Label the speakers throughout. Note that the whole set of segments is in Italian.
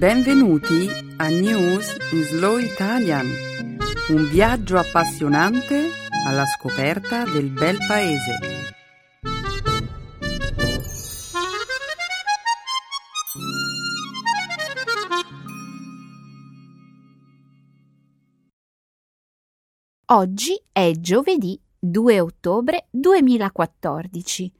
Speaker 1: Benvenuti a News in Slow Italian, un viaggio appassionante alla scoperta del bel paese.
Speaker 2: Oggi è giovedì 2 ottobre 2014.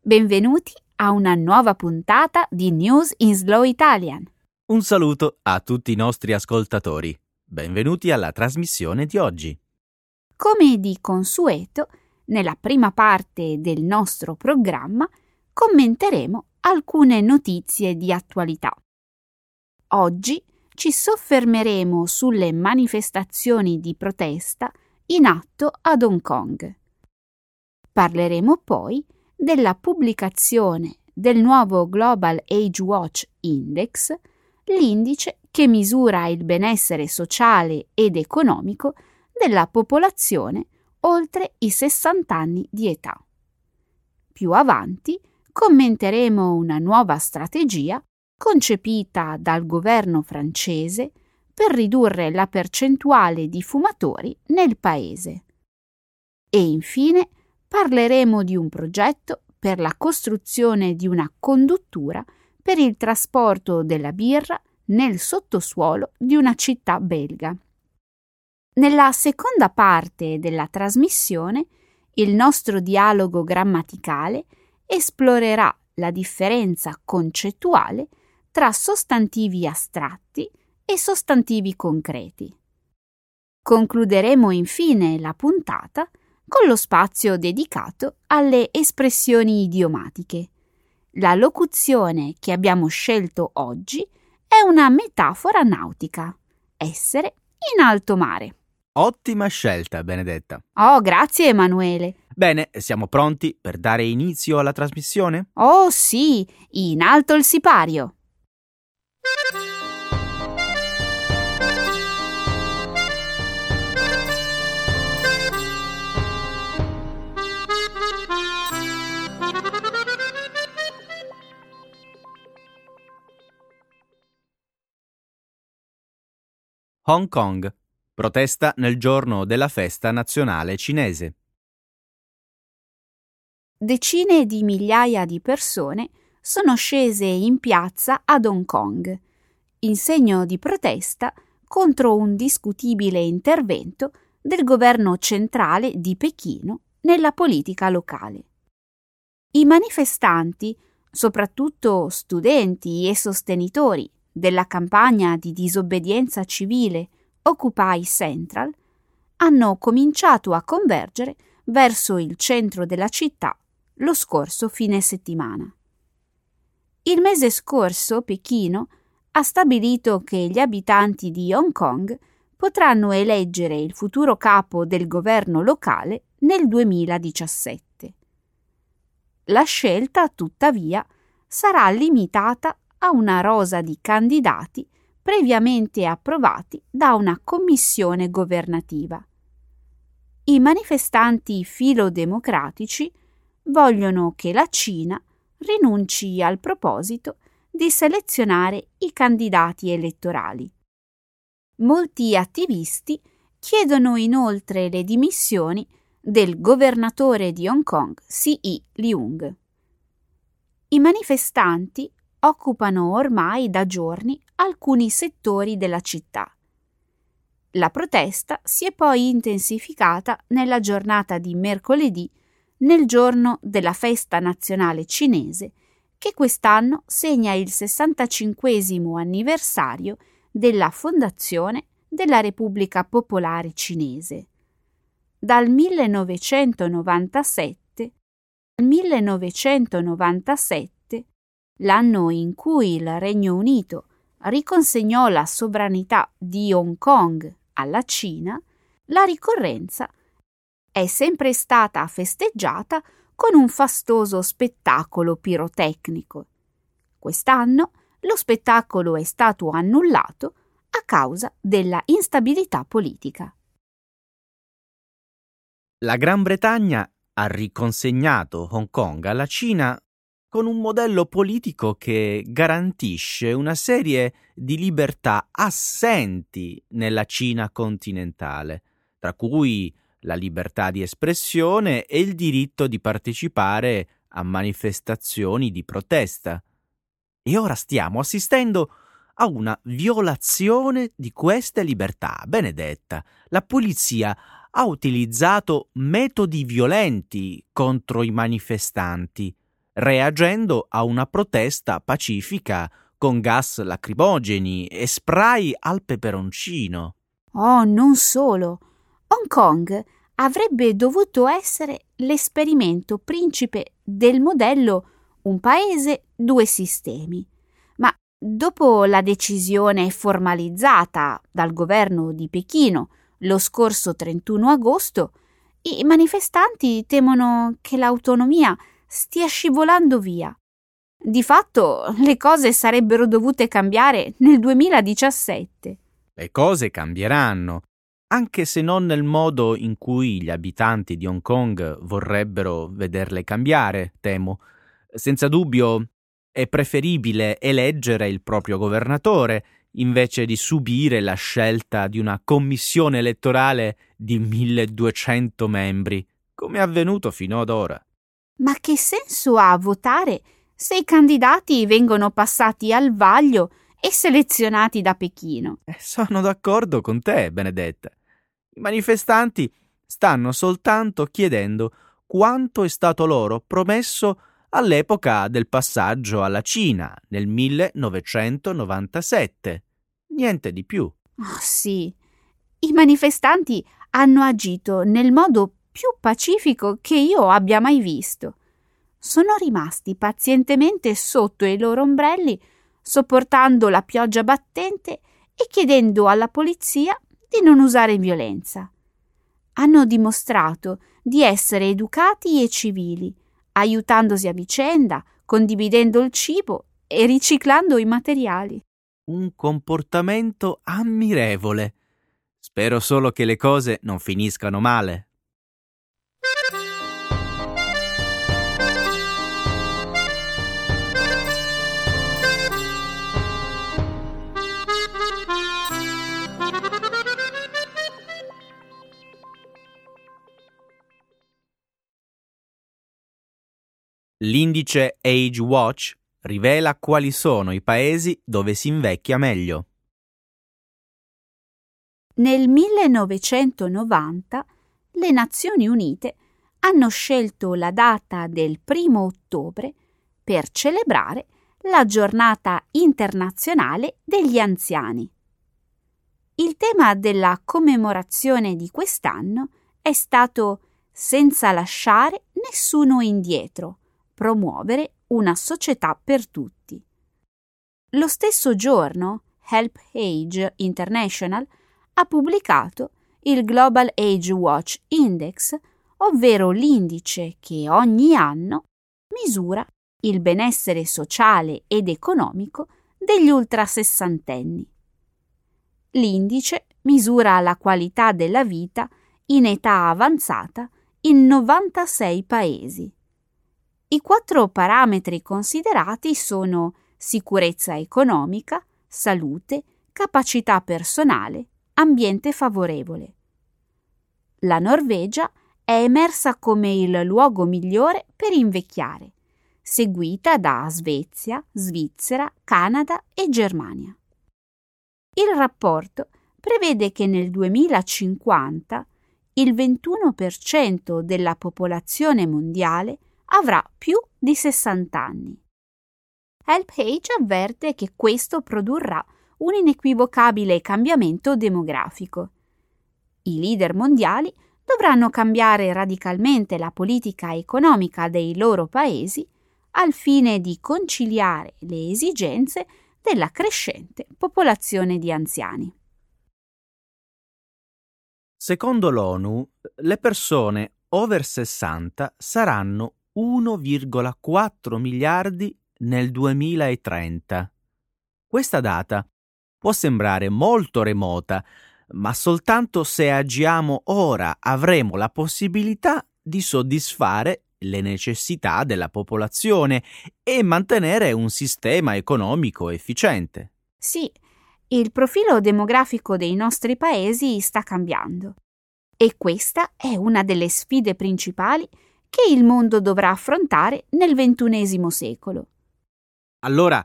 Speaker 2: Benvenuti a una nuova puntata di News in Slow Italian.
Speaker 3: Un saluto a tutti i nostri ascoltatori. Benvenuti alla trasmissione di oggi.
Speaker 2: Come di consueto, nella prima parte del nostro programma commenteremo alcune notizie di attualità. Oggi ci soffermeremo sulle manifestazioni di protesta in atto ad Hong Kong. Parleremo poi della pubblicazione del nuovo Global Age Watch Index l'indice che misura il benessere sociale ed economico della popolazione oltre i 60 anni di età. Più avanti commenteremo una nuova strategia concepita dal governo francese per ridurre la percentuale di fumatori nel paese. E infine parleremo di un progetto per la costruzione di una conduttura per il trasporto della birra nel sottosuolo di una città belga. Nella seconda parte della trasmissione, il nostro dialogo grammaticale esplorerà la differenza concettuale tra sostantivi astratti e sostantivi concreti. Concluderemo infine la puntata con lo spazio dedicato alle espressioni idiomatiche la locuzione che abbiamo scelto oggi è una metafora nautica. Essere in alto mare.
Speaker 3: Ottima scelta, Benedetta.
Speaker 2: Oh, grazie Emanuele.
Speaker 3: Bene, siamo pronti per dare inizio alla trasmissione?
Speaker 2: Oh sì, in alto il sipario.
Speaker 3: Hong Kong. Protesta nel giorno della festa nazionale cinese.
Speaker 2: Decine di migliaia di persone sono scese in piazza ad Hong Kong, in segno di protesta contro un discutibile intervento del governo centrale di Pechino nella politica locale. I manifestanti, soprattutto studenti e sostenitori della campagna di disobbedienza civile Occupy Central hanno cominciato a convergere verso il centro della città lo scorso fine settimana. Il mese scorso Pechino ha stabilito che gli abitanti di Hong Kong potranno eleggere il futuro capo del governo locale nel 2017. La scelta, tuttavia, sarà limitata a una rosa di candidati previamente approvati da una commissione governativa. I manifestanti filodemocratici vogliono che la Cina rinunci al proposito di selezionare i candidati elettorali. Molti attivisti chiedono inoltre le dimissioni del governatore di Hong Kong, C.I. Leung. I manifestanti occupano ormai da giorni alcuni settori della città. La protesta si è poi intensificata nella giornata di mercoledì, nel giorno della festa nazionale cinese, che quest'anno segna il 65 anniversario della fondazione della Repubblica Popolare Cinese. Dal 1997 al 1997 l'anno in cui il Regno Unito riconsegnò la sovranità di Hong Kong alla Cina, la ricorrenza è sempre stata festeggiata con un fastoso spettacolo pirotecnico. Quest'anno lo spettacolo è stato annullato a causa della instabilità politica.
Speaker 3: La Gran Bretagna ha riconsegnato Hong Kong alla Cina con un modello politico che garantisce una serie di libertà assenti nella Cina continentale, tra cui la libertà di espressione e il diritto di partecipare a manifestazioni di protesta. E ora stiamo assistendo a una violazione di queste libertà. Benedetta, la polizia ha utilizzato metodi violenti contro i manifestanti, reagendo a una protesta pacifica con gas lacrimogeni e spray al peperoncino.
Speaker 2: Oh, non solo. Hong Kong avrebbe dovuto essere l'esperimento principe del modello un paese, due sistemi. Ma dopo la decisione formalizzata dal governo di Pechino lo scorso 31 agosto, i manifestanti temono che l'autonomia stia scivolando via. Di fatto le cose sarebbero dovute cambiare nel 2017.
Speaker 3: Le cose cambieranno, anche se non nel modo in cui gli abitanti di Hong Kong vorrebbero vederle cambiare, temo. Senza dubbio è preferibile eleggere il proprio governatore invece di subire la scelta di una commissione elettorale di 1200 membri, come è avvenuto fino ad ora.
Speaker 2: Ma che senso ha votare se i candidati vengono passati al vaglio e selezionati da Pechino?
Speaker 3: Eh, sono d'accordo con te, Benedetta. I manifestanti stanno soltanto chiedendo quanto è stato loro promesso all'epoca del passaggio alla Cina nel 1997. Niente di più.
Speaker 2: Oh, sì. I manifestanti hanno agito nel modo più pacifico che io abbia mai visto. Sono rimasti pazientemente sotto i loro ombrelli, sopportando la pioggia battente e chiedendo alla polizia di non usare violenza. Hanno dimostrato di essere educati e civili, aiutandosi a vicenda, condividendo il cibo e riciclando i materiali.
Speaker 3: Un comportamento ammirevole. Spero solo che le cose non finiscano male. L'indice Age Watch rivela quali sono i paesi dove si invecchia meglio.
Speaker 2: Nel 1990 le Nazioni Unite hanno scelto la data del primo ottobre per celebrare la giornata internazionale degli anziani. Il tema della commemorazione di quest'anno è stato senza lasciare nessuno indietro promuovere una società per tutti. Lo stesso giorno, Help Age International ha pubblicato il Global Age Watch Index, ovvero l'indice che ogni anno misura il benessere sociale ed economico degli ultrasessantenni. L'indice misura la qualità della vita in età avanzata in 96 paesi. I quattro parametri considerati sono sicurezza economica, salute, capacità personale, ambiente favorevole. La Norvegia è emersa come il luogo migliore per invecchiare, seguita da Svezia, Svizzera, Canada e Germania. Il rapporto prevede che nel 2050 il 21% della popolazione mondiale avrà più di 60 anni. HelpAge avverte che questo produrrà un inequivocabile cambiamento demografico. I leader mondiali dovranno cambiare radicalmente la politica economica dei loro paesi al fine di conciliare le esigenze della crescente popolazione di anziani.
Speaker 3: Secondo l'ONU, le persone over 60 saranno 1,4 miliardi nel 2030. Questa data può sembrare molto remota, ma soltanto se agiamo ora avremo la possibilità di soddisfare le necessità della popolazione e mantenere un sistema economico efficiente.
Speaker 2: Sì, il profilo demografico dei nostri paesi sta cambiando e questa è una delle sfide principali che il mondo dovrà affrontare nel ventunesimo secolo.
Speaker 3: Allora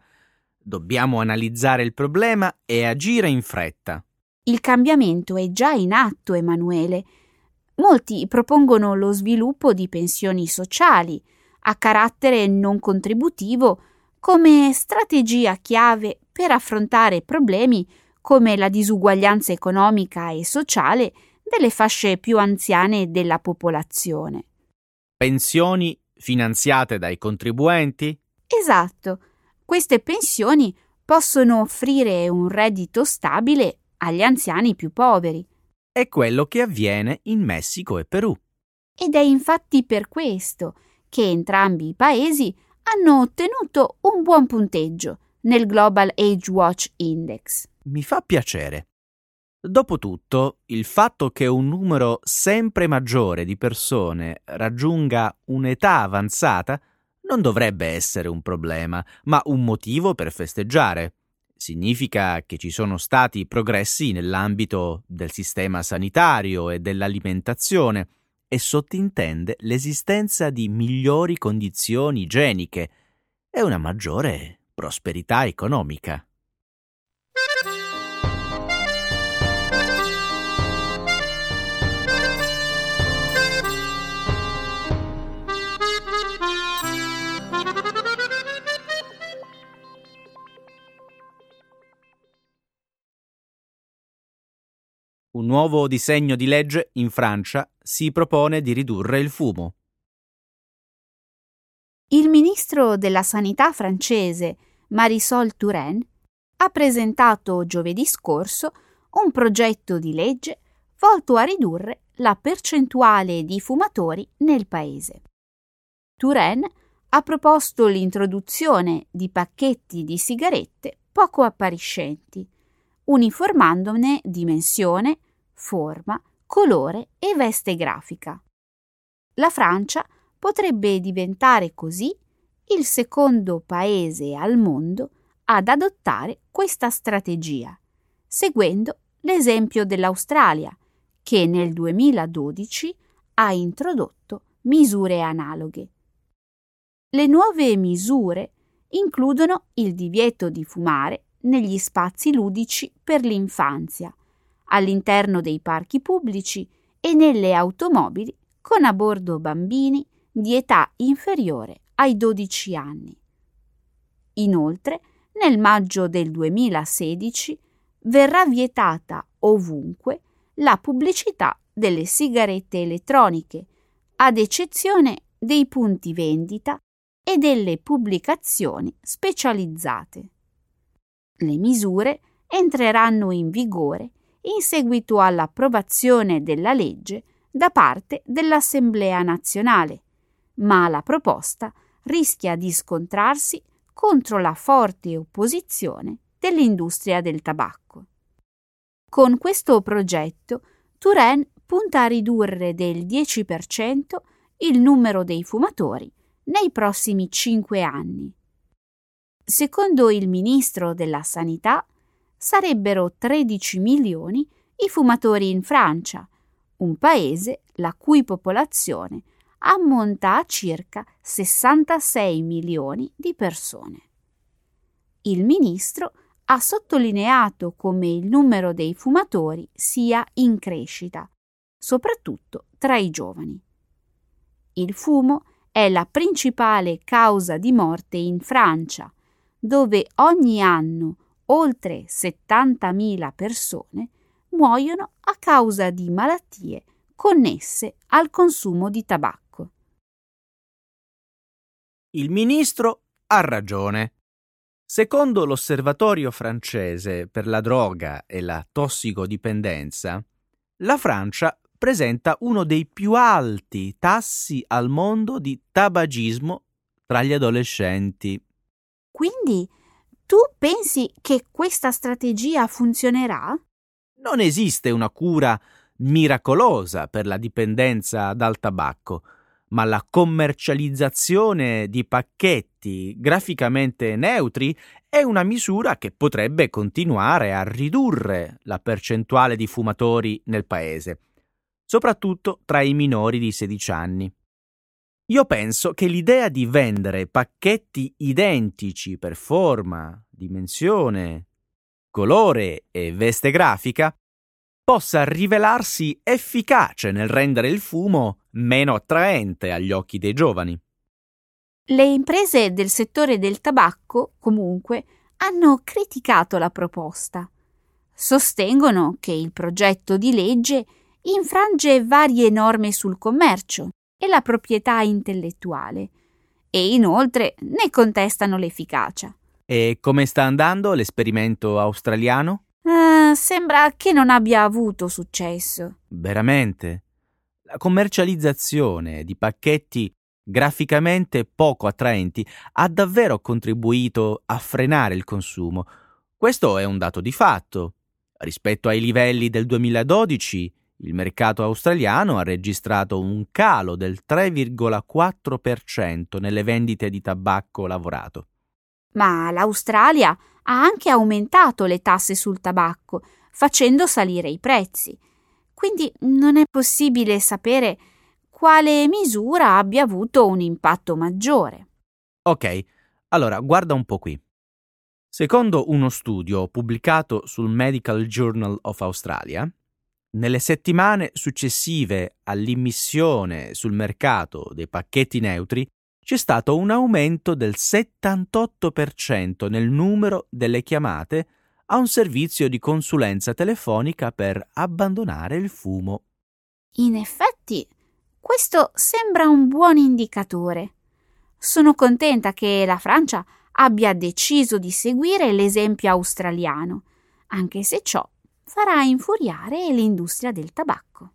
Speaker 3: dobbiamo analizzare il problema e agire in fretta.
Speaker 2: Il cambiamento è già in atto, Emanuele. Molti propongono lo sviluppo di pensioni sociali a carattere non contributivo come strategia chiave per affrontare problemi come la disuguaglianza economica e sociale delle fasce più anziane della popolazione.
Speaker 3: Pensioni finanziate dai contribuenti?
Speaker 2: Esatto. Queste pensioni possono offrire un reddito stabile agli anziani più poveri.
Speaker 3: È quello che avviene in Messico e Perù.
Speaker 2: Ed è infatti per questo che entrambi i paesi hanno ottenuto un buon punteggio nel Global Age Watch Index.
Speaker 3: Mi fa piacere. Dopotutto, il fatto che un numero sempre maggiore di persone raggiunga un'età avanzata non dovrebbe essere un problema, ma un motivo per festeggiare. Significa che ci sono stati progressi nell'ambito del sistema sanitario e dell'alimentazione e sottintende l'esistenza di migliori condizioni igieniche e una maggiore prosperità economica. Un nuovo disegno di legge in Francia si propone di ridurre il fumo.
Speaker 2: Il ministro della Sanità francese, Marisol Touraine, ha presentato giovedì scorso un progetto di legge volto a ridurre la percentuale di fumatori nel paese. Touraine ha proposto l'introduzione di pacchetti di sigarette poco appariscenti, uniformandone dimensione, forma, colore e veste grafica. La Francia potrebbe diventare così il secondo paese al mondo ad adottare questa strategia, seguendo l'esempio dell'Australia, che nel 2012 ha introdotto misure analoghe. Le nuove misure includono il divieto di fumare negli spazi ludici per l'infanzia, all'interno dei parchi pubblici e nelle automobili con a bordo bambini di età inferiore ai 12 anni. Inoltre, nel maggio del 2016 verrà vietata ovunque la pubblicità delle sigarette elettroniche, ad eccezione dei punti vendita e delle pubblicazioni specializzate. Le misure entreranno in vigore in seguito all'approvazione della legge da parte dell'Assemblea nazionale, ma la proposta rischia di scontrarsi contro la forte opposizione dell'industria del tabacco. Con questo progetto, Turenne punta a ridurre del 10% il numero dei fumatori nei prossimi cinque anni. Secondo il ministro della Sanità, sarebbero 13 milioni i fumatori in Francia, un paese la cui popolazione ammonta a circa 66 milioni di persone. Il ministro ha sottolineato come il numero dei fumatori sia in crescita, soprattutto tra i giovani. Il fumo è la principale causa di morte in Francia, dove ogni anno oltre 70.000 persone muoiono a causa di malattie connesse al consumo di tabacco.
Speaker 3: Il ministro ha ragione. Secondo l'Osservatorio francese per la droga e la tossicodipendenza, la Francia presenta uno dei più alti tassi al mondo di tabagismo tra gli adolescenti.
Speaker 2: Quindi tu pensi che questa strategia funzionerà?
Speaker 3: Non esiste una cura miracolosa per la dipendenza dal tabacco, ma la commercializzazione di pacchetti graficamente neutri è una misura che potrebbe continuare a ridurre la percentuale di fumatori nel paese, soprattutto tra i minori di 16 anni. Io penso che l'idea di vendere pacchetti identici per forma, dimensione, colore e veste grafica possa rivelarsi efficace nel rendere il fumo meno attraente agli occhi dei giovani.
Speaker 2: Le imprese del settore del tabacco, comunque, hanno criticato la proposta. Sostengono che il progetto di legge infrange varie norme sul commercio e la proprietà intellettuale e inoltre ne contestano l'efficacia.
Speaker 3: E come sta andando l'esperimento australiano?
Speaker 2: Uh, sembra che non abbia avuto successo.
Speaker 3: Veramente? La commercializzazione di pacchetti graficamente poco attraenti ha davvero contribuito a frenare il consumo. Questo è un dato di fatto. Rispetto ai livelli del 2012, il mercato australiano ha registrato un calo del 3,4% nelle vendite di tabacco lavorato.
Speaker 2: Ma l'Australia ha anche aumentato le tasse sul tabacco, facendo salire i prezzi. Quindi non è possibile sapere quale misura abbia avuto un impatto maggiore.
Speaker 3: Ok, allora guarda un po' qui. Secondo uno studio pubblicato sul Medical Journal of Australia, nelle settimane successive all'immissione sul mercato dei pacchetti neutri c'è stato un aumento del 78% nel numero delle chiamate a un servizio di consulenza telefonica per abbandonare il fumo.
Speaker 2: In effetti, questo sembra un buon indicatore. Sono contenta che la Francia abbia deciso di seguire l'esempio australiano, anche se ciò farà infuriare l'industria del tabacco.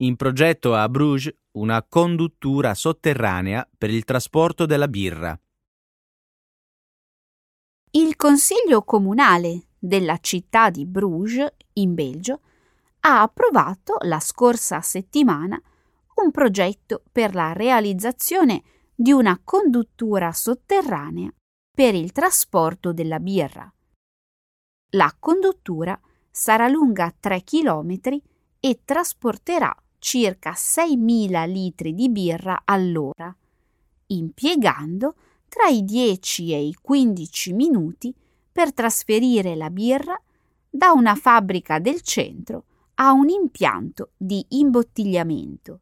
Speaker 3: In progetto a Bruges una conduttura sotterranea per il trasporto della birra.
Speaker 2: Il Consiglio comunale della città di Bruges, in Belgio, ha approvato la scorsa settimana un progetto per la realizzazione di una conduttura sotterranea per il trasporto della birra. La conduttura sarà lunga 3 km e trasporterà circa 6.000 litri di birra all'ora, impiegando tra i 10 e i 15 minuti per trasferire la birra da una fabbrica del centro a un impianto di imbottigliamento.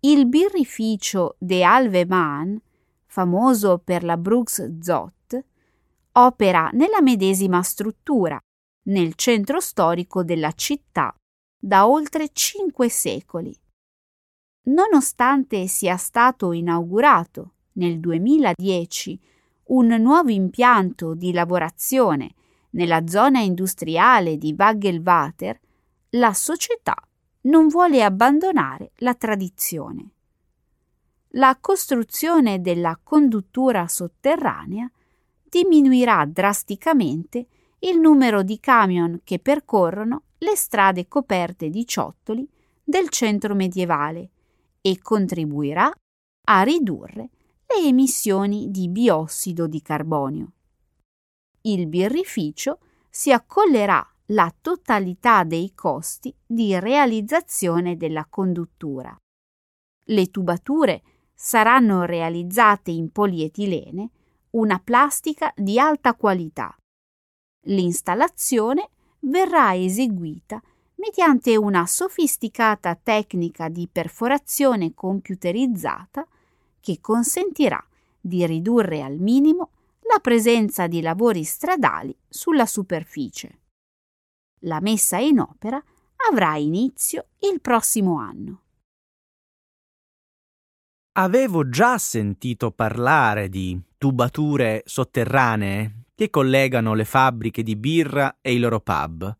Speaker 2: Il birrificio De Alvemaan, famoso per la Brooks Zott, opera nella medesima struttura, nel centro storico della città, da oltre cinque secoli. Nonostante sia stato inaugurato nel 2010 un nuovo impianto di lavorazione nella zona industriale di Waggelwater, la società non vuole abbandonare la tradizione. La costruzione della conduttura sotterranea diminuirà drasticamente il numero di camion che percorrono le strade coperte di ciottoli del centro medievale e contribuirà a ridurre le emissioni di biossido di carbonio. Il birrificio si accollerà la totalità dei costi di realizzazione della conduttura. Le tubature saranno realizzate in polietilene, una plastica di alta qualità. L'installazione verrà eseguita mediante una sofisticata tecnica di perforazione computerizzata che consentirà di ridurre al minimo la presenza di lavori stradali sulla superficie. La messa in opera avrà inizio il prossimo anno.
Speaker 3: Avevo già sentito parlare di tubature sotterranee che collegano le fabbriche di birra e i loro pub,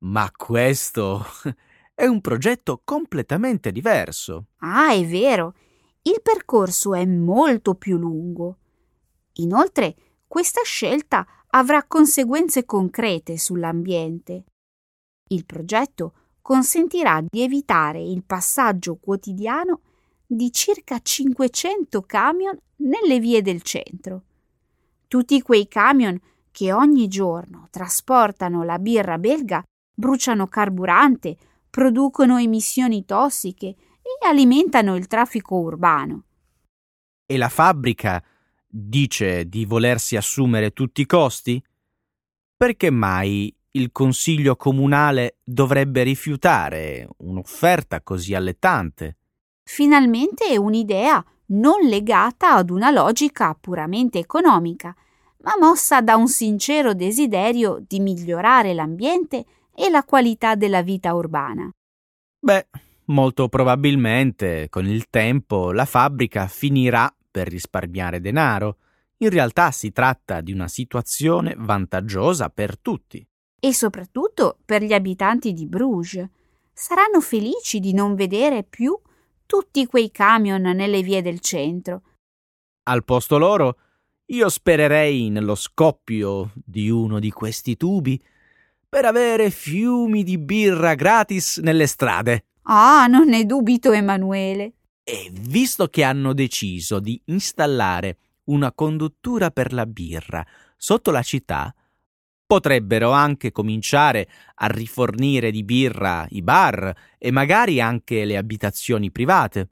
Speaker 3: ma questo è un progetto completamente diverso.
Speaker 2: Ah, è vero. Il percorso è molto più lungo. Inoltre, questa scelta avrà conseguenze concrete sull'ambiente. Il progetto consentirà di evitare il passaggio quotidiano di circa 500 camion nelle vie del centro. Tutti quei camion che ogni giorno trasportano la birra belga bruciano carburante, producono emissioni tossiche e alimentano il traffico urbano.
Speaker 3: E la fabbrica dice di volersi assumere tutti i costi? Perché mai il Consiglio comunale dovrebbe rifiutare un'offerta così allettante?
Speaker 2: Finalmente è un'idea non legata ad una logica puramente economica, ma mossa da un sincero desiderio di migliorare l'ambiente e la qualità della vita urbana.
Speaker 3: Beh, molto probabilmente con il tempo la fabbrica finirà per risparmiare denaro. In realtà si tratta di una situazione vantaggiosa per tutti.
Speaker 2: E soprattutto per gli abitanti di Bruges. Saranno felici di non vedere più tutti quei camion nelle vie del centro.
Speaker 3: Al posto loro, io spererei nello scoppio di uno di questi tubi per avere fiumi di birra gratis nelle strade.
Speaker 2: Ah, non ne dubito, Emanuele.
Speaker 3: E visto che hanno deciso di installare una conduttura per la birra sotto la città, potrebbero anche cominciare a rifornire di birra i bar e magari anche le abitazioni private.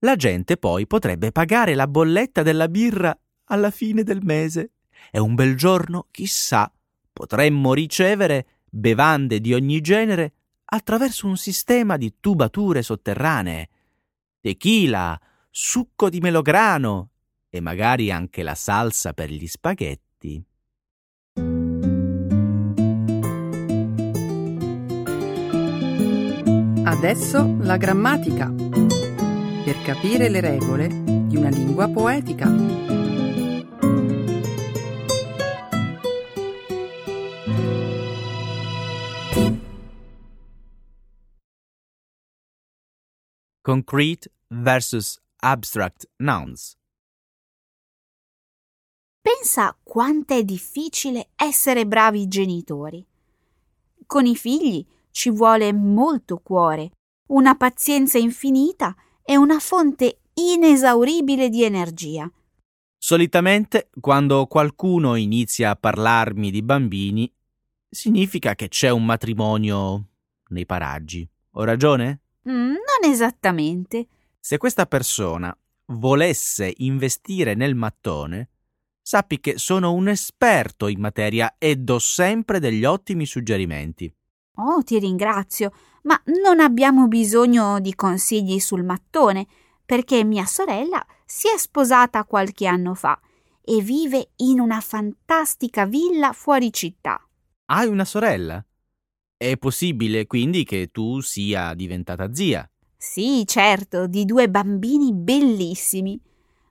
Speaker 3: La gente poi potrebbe pagare la bolletta della birra alla fine del mese e un bel giorno, chissà, potremmo ricevere bevande di ogni genere attraverso un sistema di tubature sotterranee, tequila, succo di melograno e magari anche la salsa per gli spaghetti.
Speaker 1: Adesso la grammatica. Per capire le regole di una lingua poetica.
Speaker 3: Concrete versus abstract nouns.
Speaker 2: Pensa quanto è difficile essere bravi genitori. Con i figli ci vuole molto cuore, una pazienza infinita e una fonte inesauribile di energia.
Speaker 3: Solitamente, quando qualcuno inizia a parlarmi di bambini, significa che c'è un matrimonio nei paraggi. Ho ragione?
Speaker 2: Mm, non esattamente.
Speaker 3: Se questa persona volesse investire nel mattone, sappi che sono un esperto in materia e do sempre degli ottimi suggerimenti.
Speaker 2: Oh, ti ringrazio, ma non abbiamo bisogno di consigli sul mattone, perché mia sorella si è sposata qualche anno fa e vive in una fantastica villa fuori città.
Speaker 3: Hai una sorella? È possibile quindi che tu sia diventata zia.
Speaker 2: Sì, certo, di due bambini bellissimi.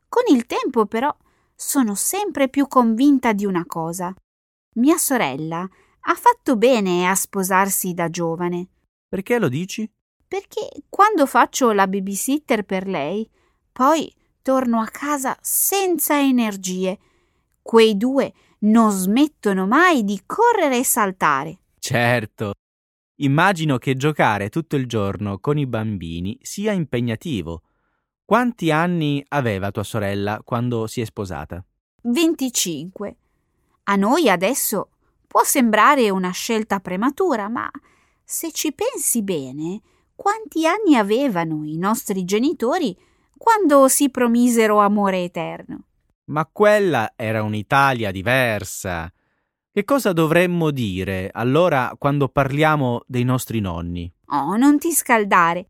Speaker 2: Con il tempo, però, sono sempre più convinta di una cosa. Mia sorella ha fatto bene a sposarsi da giovane.
Speaker 3: Perché lo dici?
Speaker 2: Perché quando faccio la babysitter per lei, poi torno a casa senza energie. Quei due non smettono mai di correre e saltare.
Speaker 3: Certo. Immagino che giocare tutto il giorno con i bambini sia impegnativo. Quanti anni aveva tua sorella quando si è sposata?
Speaker 2: 25. A noi adesso può sembrare una scelta prematura, ma se ci pensi bene, quanti anni avevano i nostri genitori quando si promisero amore eterno?
Speaker 3: Ma quella era un'Italia diversa. Che cosa dovremmo dire allora quando parliamo dei nostri nonni?
Speaker 2: Oh, non ti scaldare.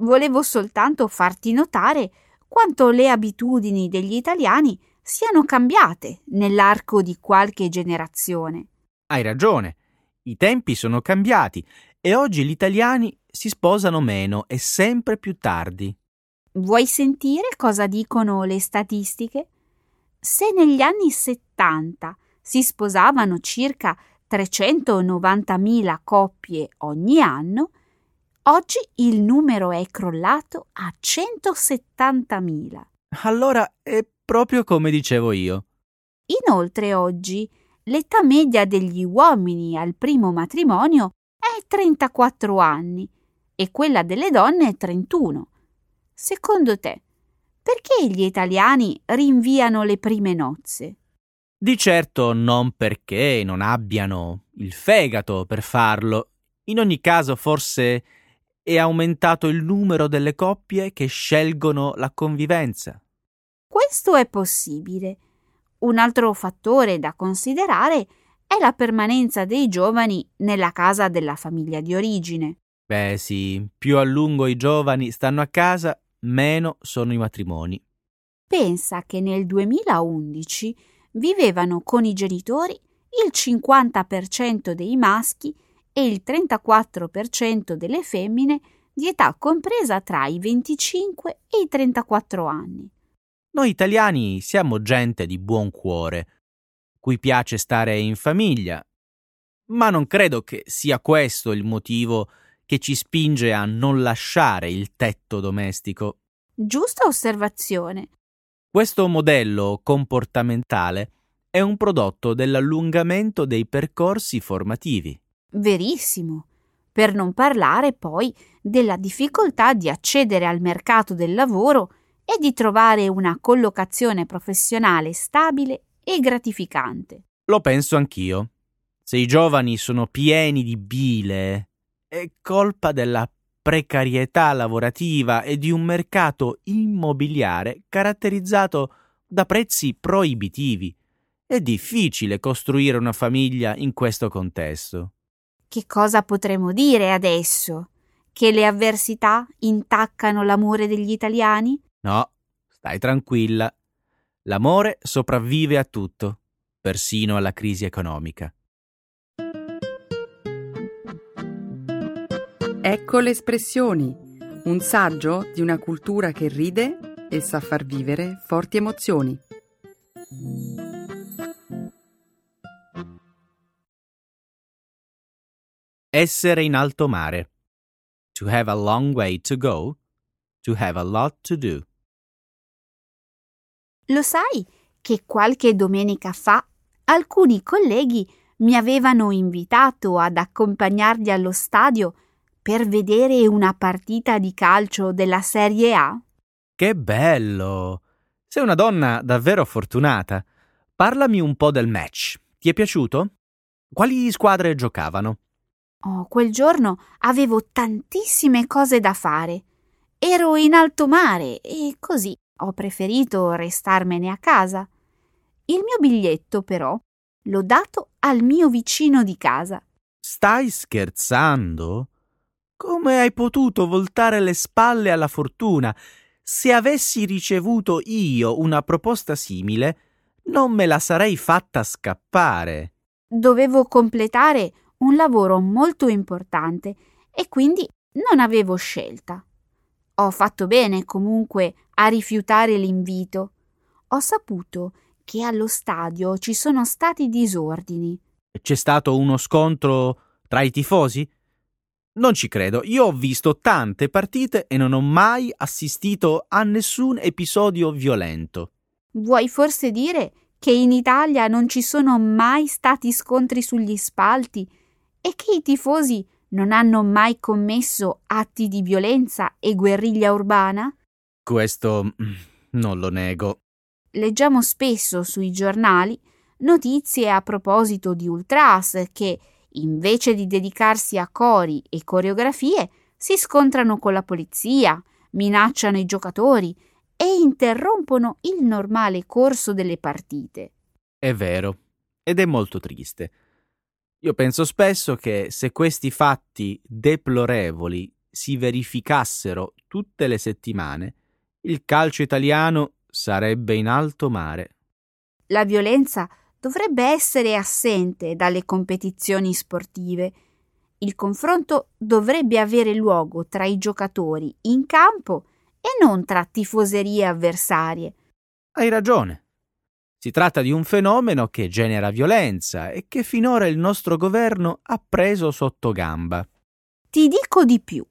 Speaker 2: Volevo soltanto farti notare quanto le abitudini degli italiani siano cambiate nell'arco di qualche generazione.
Speaker 3: Hai ragione. I tempi sono cambiati e oggi gli italiani si sposano meno e sempre più tardi.
Speaker 2: Vuoi sentire cosa dicono le statistiche? Se negli anni 70 si sposavano circa 390.000 coppie ogni anno, Oggi il numero è crollato a 170.000.
Speaker 3: Allora è proprio come dicevo io.
Speaker 2: Inoltre oggi l'età media degli uomini al primo matrimonio è 34 anni e quella delle donne è 31. Secondo te, perché gli italiani rinviano le prime nozze?
Speaker 3: Di certo non perché non abbiano il fegato per farlo. In ogni caso forse è aumentato il numero delle coppie che scelgono la convivenza.
Speaker 2: Questo è possibile. Un altro fattore da considerare è la permanenza dei giovani nella casa della famiglia di origine.
Speaker 3: Beh sì, più a lungo i giovani stanno a casa, meno sono i matrimoni.
Speaker 2: Pensa che nel 2011 vivevano con i genitori il 50% dei maschi e il 34% delle femmine di età compresa tra i 25 e i 34 anni.
Speaker 3: Noi italiani siamo gente di buon cuore, cui piace stare in famiglia, ma non credo che sia questo il motivo che ci spinge a non lasciare il tetto domestico.
Speaker 2: Giusta osservazione.
Speaker 3: Questo modello comportamentale è un prodotto dell'allungamento dei percorsi formativi.
Speaker 2: Verissimo. Per non parlare poi della difficoltà di accedere al mercato del lavoro e di trovare una collocazione professionale stabile e gratificante.
Speaker 3: Lo penso anch'io. Se i giovani sono pieni di bile, è colpa della precarietà lavorativa e di un mercato immobiliare caratterizzato da prezzi proibitivi. È difficile costruire una famiglia in questo contesto.
Speaker 2: Che cosa potremmo dire adesso? Che le avversità intaccano l'amore degli italiani?
Speaker 3: No, stai tranquilla. L'amore sopravvive a tutto, persino alla crisi economica.
Speaker 1: Ecco le espressioni, un saggio di una cultura che ride e sa far vivere forti emozioni.
Speaker 3: Essere in alto mare. To have a long way to go. To have a lot to do.
Speaker 2: Lo sai che qualche domenica fa alcuni colleghi mi avevano invitato ad accompagnarli allo stadio per vedere una partita di calcio della Serie A?
Speaker 3: Che bello! Sei una donna davvero fortunata. Parlami un po' del match. Ti è piaciuto? Quali squadre giocavano?
Speaker 2: Oh, quel giorno avevo tantissime cose da fare. Ero in alto mare e così ho preferito restarmene a casa. Il mio biglietto, però, l'ho dato al mio vicino di casa.
Speaker 3: Stai scherzando? Come hai potuto voltare le spalle alla fortuna? Se avessi ricevuto io una proposta simile, non me la sarei fatta scappare.
Speaker 2: Dovevo completare un lavoro molto importante e quindi non avevo scelta. Ho fatto bene comunque a rifiutare l'invito. Ho saputo che allo stadio ci sono stati disordini.
Speaker 3: C'è stato uno scontro tra i tifosi? Non ci credo. Io ho visto tante partite e non ho mai assistito a nessun episodio violento.
Speaker 2: Vuoi forse dire che in Italia non ci sono mai stati scontri sugli spalti e che i tifosi non hanno mai commesso atti di violenza e guerriglia urbana?
Speaker 3: Questo mm, non lo nego.
Speaker 2: Leggiamo spesso sui giornali notizie a proposito di ultras che, invece di dedicarsi a cori e coreografie, si scontrano con la polizia, minacciano i giocatori e interrompono il normale corso delle partite.
Speaker 3: È vero, ed è molto triste. Io penso spesso che se questi fatti deplorevoli si verificassero tutte le settimane, il calcio italiano sarebbe in alto mare.
Speaker 2: La violenza dovrebbe essere assente dalle competizioni sportive. Il confronto dovrebbe avere luogo tra i giocatori in campo e non tra tifoserie avversarie.
Speaker 3: Hai ragione. Si tratta di un fenomeno che genera violenza e che finora il nostro governo ha preso sotto gamba.
Speaker 2: Ti dico di più.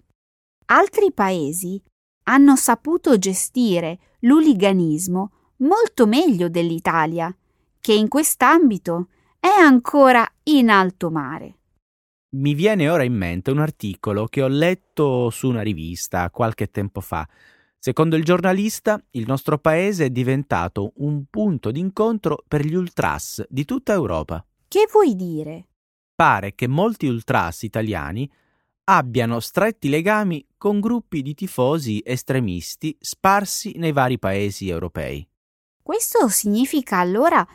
Speaker 2: Altri paesi hanno saputo gestire l'uliganismo molto meglio dell'Italia, che in quest'ambito è ancora in alto mare.
Speaker 3: Mi viene ora in mente un articolo che ho letto su una rivista qualche tempo fa. Secondo il giornalista, il nostro paese è diventato un punto d'incontro per gli ultras di tutta Europa.
Speaker 2: Che vuoi dire?
Speaker 3: Pare che molti ultras italiani abbiano stretti legami con gruppi di tifosi estremisti sparsi nei vari paesi europei.
Speaker 2: Questo significa allora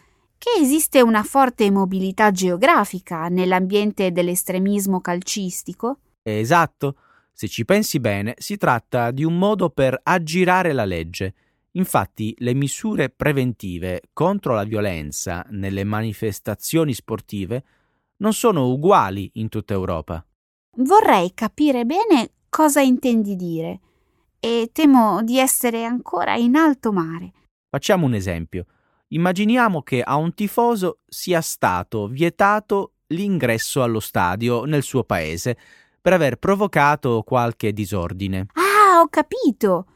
Speaker 2: che esiste una forte mobilità geografica nell'ambiente dell'estremismo calcistico?
Speaker 3: Esatto. Se ci pensi bene, si tratta di un modo per aggirare la legge. Infatti, le misure preventive contro la violenza nelle manifestazioni sportive non sono uguali in tutta Europa.
Speaker 2: Vorrei capire bene cosa intendi dire e temo di essere ancora in alto mare.
Speaker 3: Facciamo un esempio. Immaginiamo che a un tifoso sia stato vietato l'ingresso allo stadio nel suo paese per aver provocato qualche disordine.
Speaker 2: Ah, ho capito.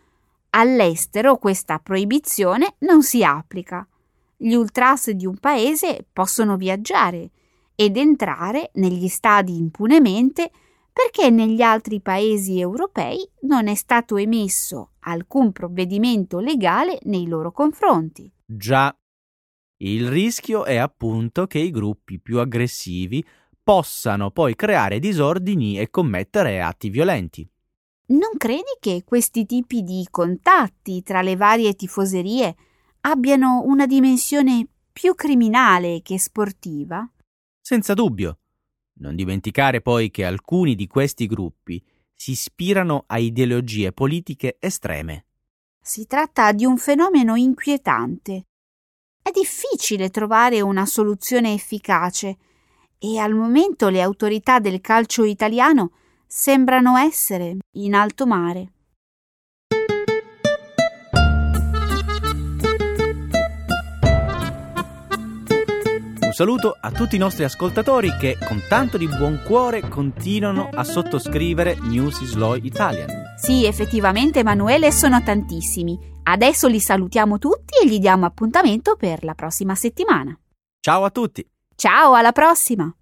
Speaker 2: All'estero questa proibizione non si applica. Gli ultras di un paese possono viaggiare ed entrare negli stadi impunemente perché negli altri paesi europei non è stato emesso alcun provvedimento legale nei loro confronti.
Speaker 3: Già, il rischio è appunto che i gruppi più aggressivi possano poi creare disordini e commettere atti violenti.
Speaker 2: Non credi che questi tipi di contatti tra le varie tifoserie abbiano una dimensione più criminale che sportiva?
Speaker 3: Senza dubbio. Non dimenticare poi che alcuni di questi gruppi si ispirano a ideologie politiche estreme.
Speaker 2: Si tratta di un fenomeno inquietante. È difficile trovare una soluzione efficace e al momento le autorità del calcio italiano sembrano essere in alto mare.
Speaker 3: saluto a tutti i nostri ascoltatori che con tanto di buon cuore continuano a sottoscrivere News is Law Italian.
Speaker 2: Sì, effettivamente Emanuele sono tantissimi. Adesso li salutiamo tutti e gli diamo appuntamento per la prossima settimana.
Speaker 3: Ciao a tutti.
Speaker 2: Ciao, alla prossima.